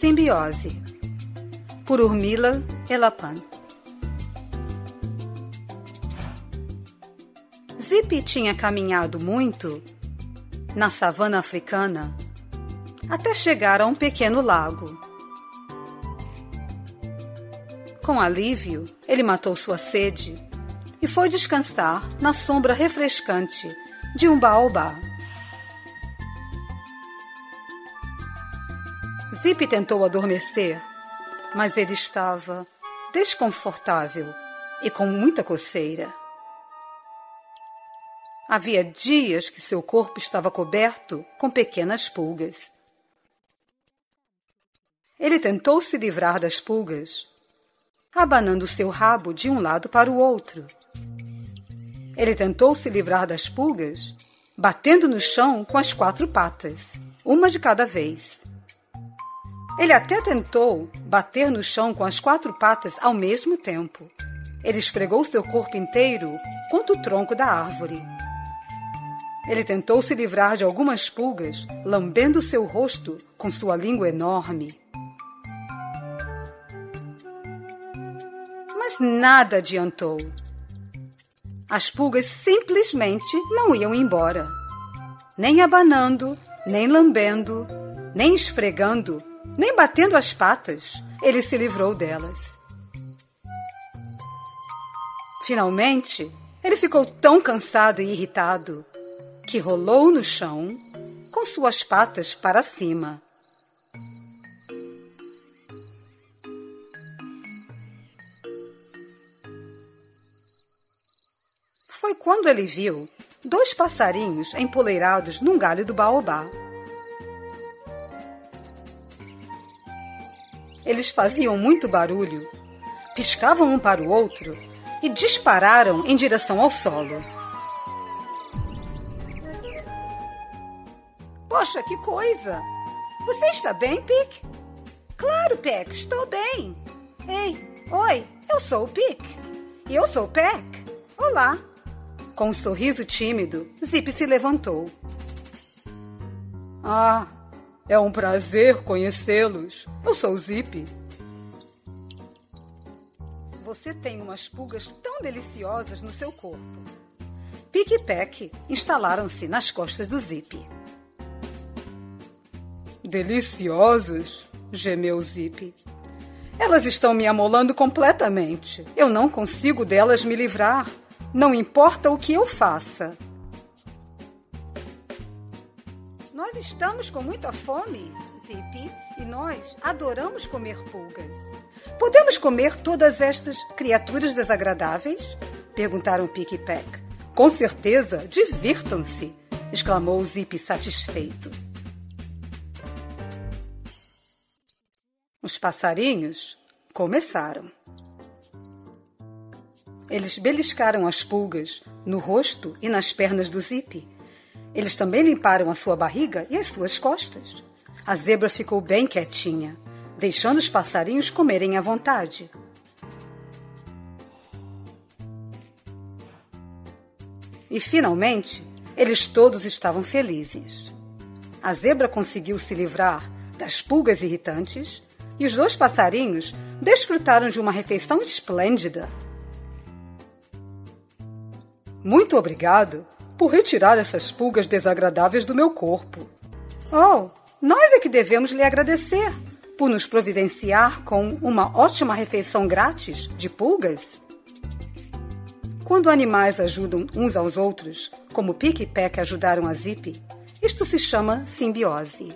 Simbiose, por Urmila Elapan. Zip tinha caminhado muito na savana africana até chegar a um pequeno lago. Com alívio, ele matou sua sede e foi descansar na sombra refrescante de um baobá. Zip tentou adormecer, mas ele estava desconfortável e com muita coceira. Havia dias que seu corpo estava coberto com pequenas pulgas. Ele tentou se livrar das pulgas, abanando seu rabo de um lado para o outro. Ele tentou se livrar das pulgas, batendo no chão com as quatro patas, uma de cada vez. Ele até tentou bater no chão com as quatro patas ao mesmo tempo. Ele esfregou seu corpo inteiro contra o tronco da árvore. Ele tentou se livrar de algumas pulgas, lambendo seu rosto com sua língua enorme. Mas nada adiantou. As pulgas simplesmente não iam embora. Nem abanando, nem lambendo, nem esfregando nem batendo as patas, ele se livrou delas. Finalmente, ele ficou tão cansado e irritado que rolou no chão com suas patas para cima. Foi quando ele viu dois passarinhos empoleirados num galho do baobá. Eles faziam muito barulho, piscavam um para o outro e dispararam em direção ao solo. Poxa, que coisa! Você está bem, Pic? Claro, Peck, estou bem. Ei, oi, eu sou o Pic. E eu sou o Peck. Olá. Com um sorriso tímido, Zip se levantou. Ah, é um prazer conhecê-los. Eu sou Zip. Você tem umas pulgas tão deliciosas no seu corpo. Pique e Peck instalaram-se nas costas do Zip. Deliciosas? gemeu Zip. Elas estão me amolando completamente. Eu não consigo delas me livrar. Não importa o que eu faça. Nós estamos com muita fome, Zip, e nós adoramos comer pulgas. Podemos comer todas estas criaturas desagradáveis? Perguntaram Pick e Peck. Com certeza, divirtam-se! exclamou Zip satisfeito. Os passarinhos começaram. Eles beliscaram as pulgas no rosto e nas pernas do Zip eles também limparam a sua barriga e as suas costas. A zebra ficou bem quietinha, deixando os passarinhos comerem à vontade. E finalmente, eles todos estavam felizes. A zebra conseguiu se livrar das pulgas irritantes e os dois passarinhos desfrutaram de uma refeição esplêndida. Muito obrigado, por retirar essas pulgas desagradáveis do meu corpo. Oh, nós é que devemos lhe agradecer por nos providenciar com uma ótima refeição grátis de pulgas. Quando animais ajudam uns aos outros, como Pique e Peck ajudaram a Zip, isto se chama simbiose.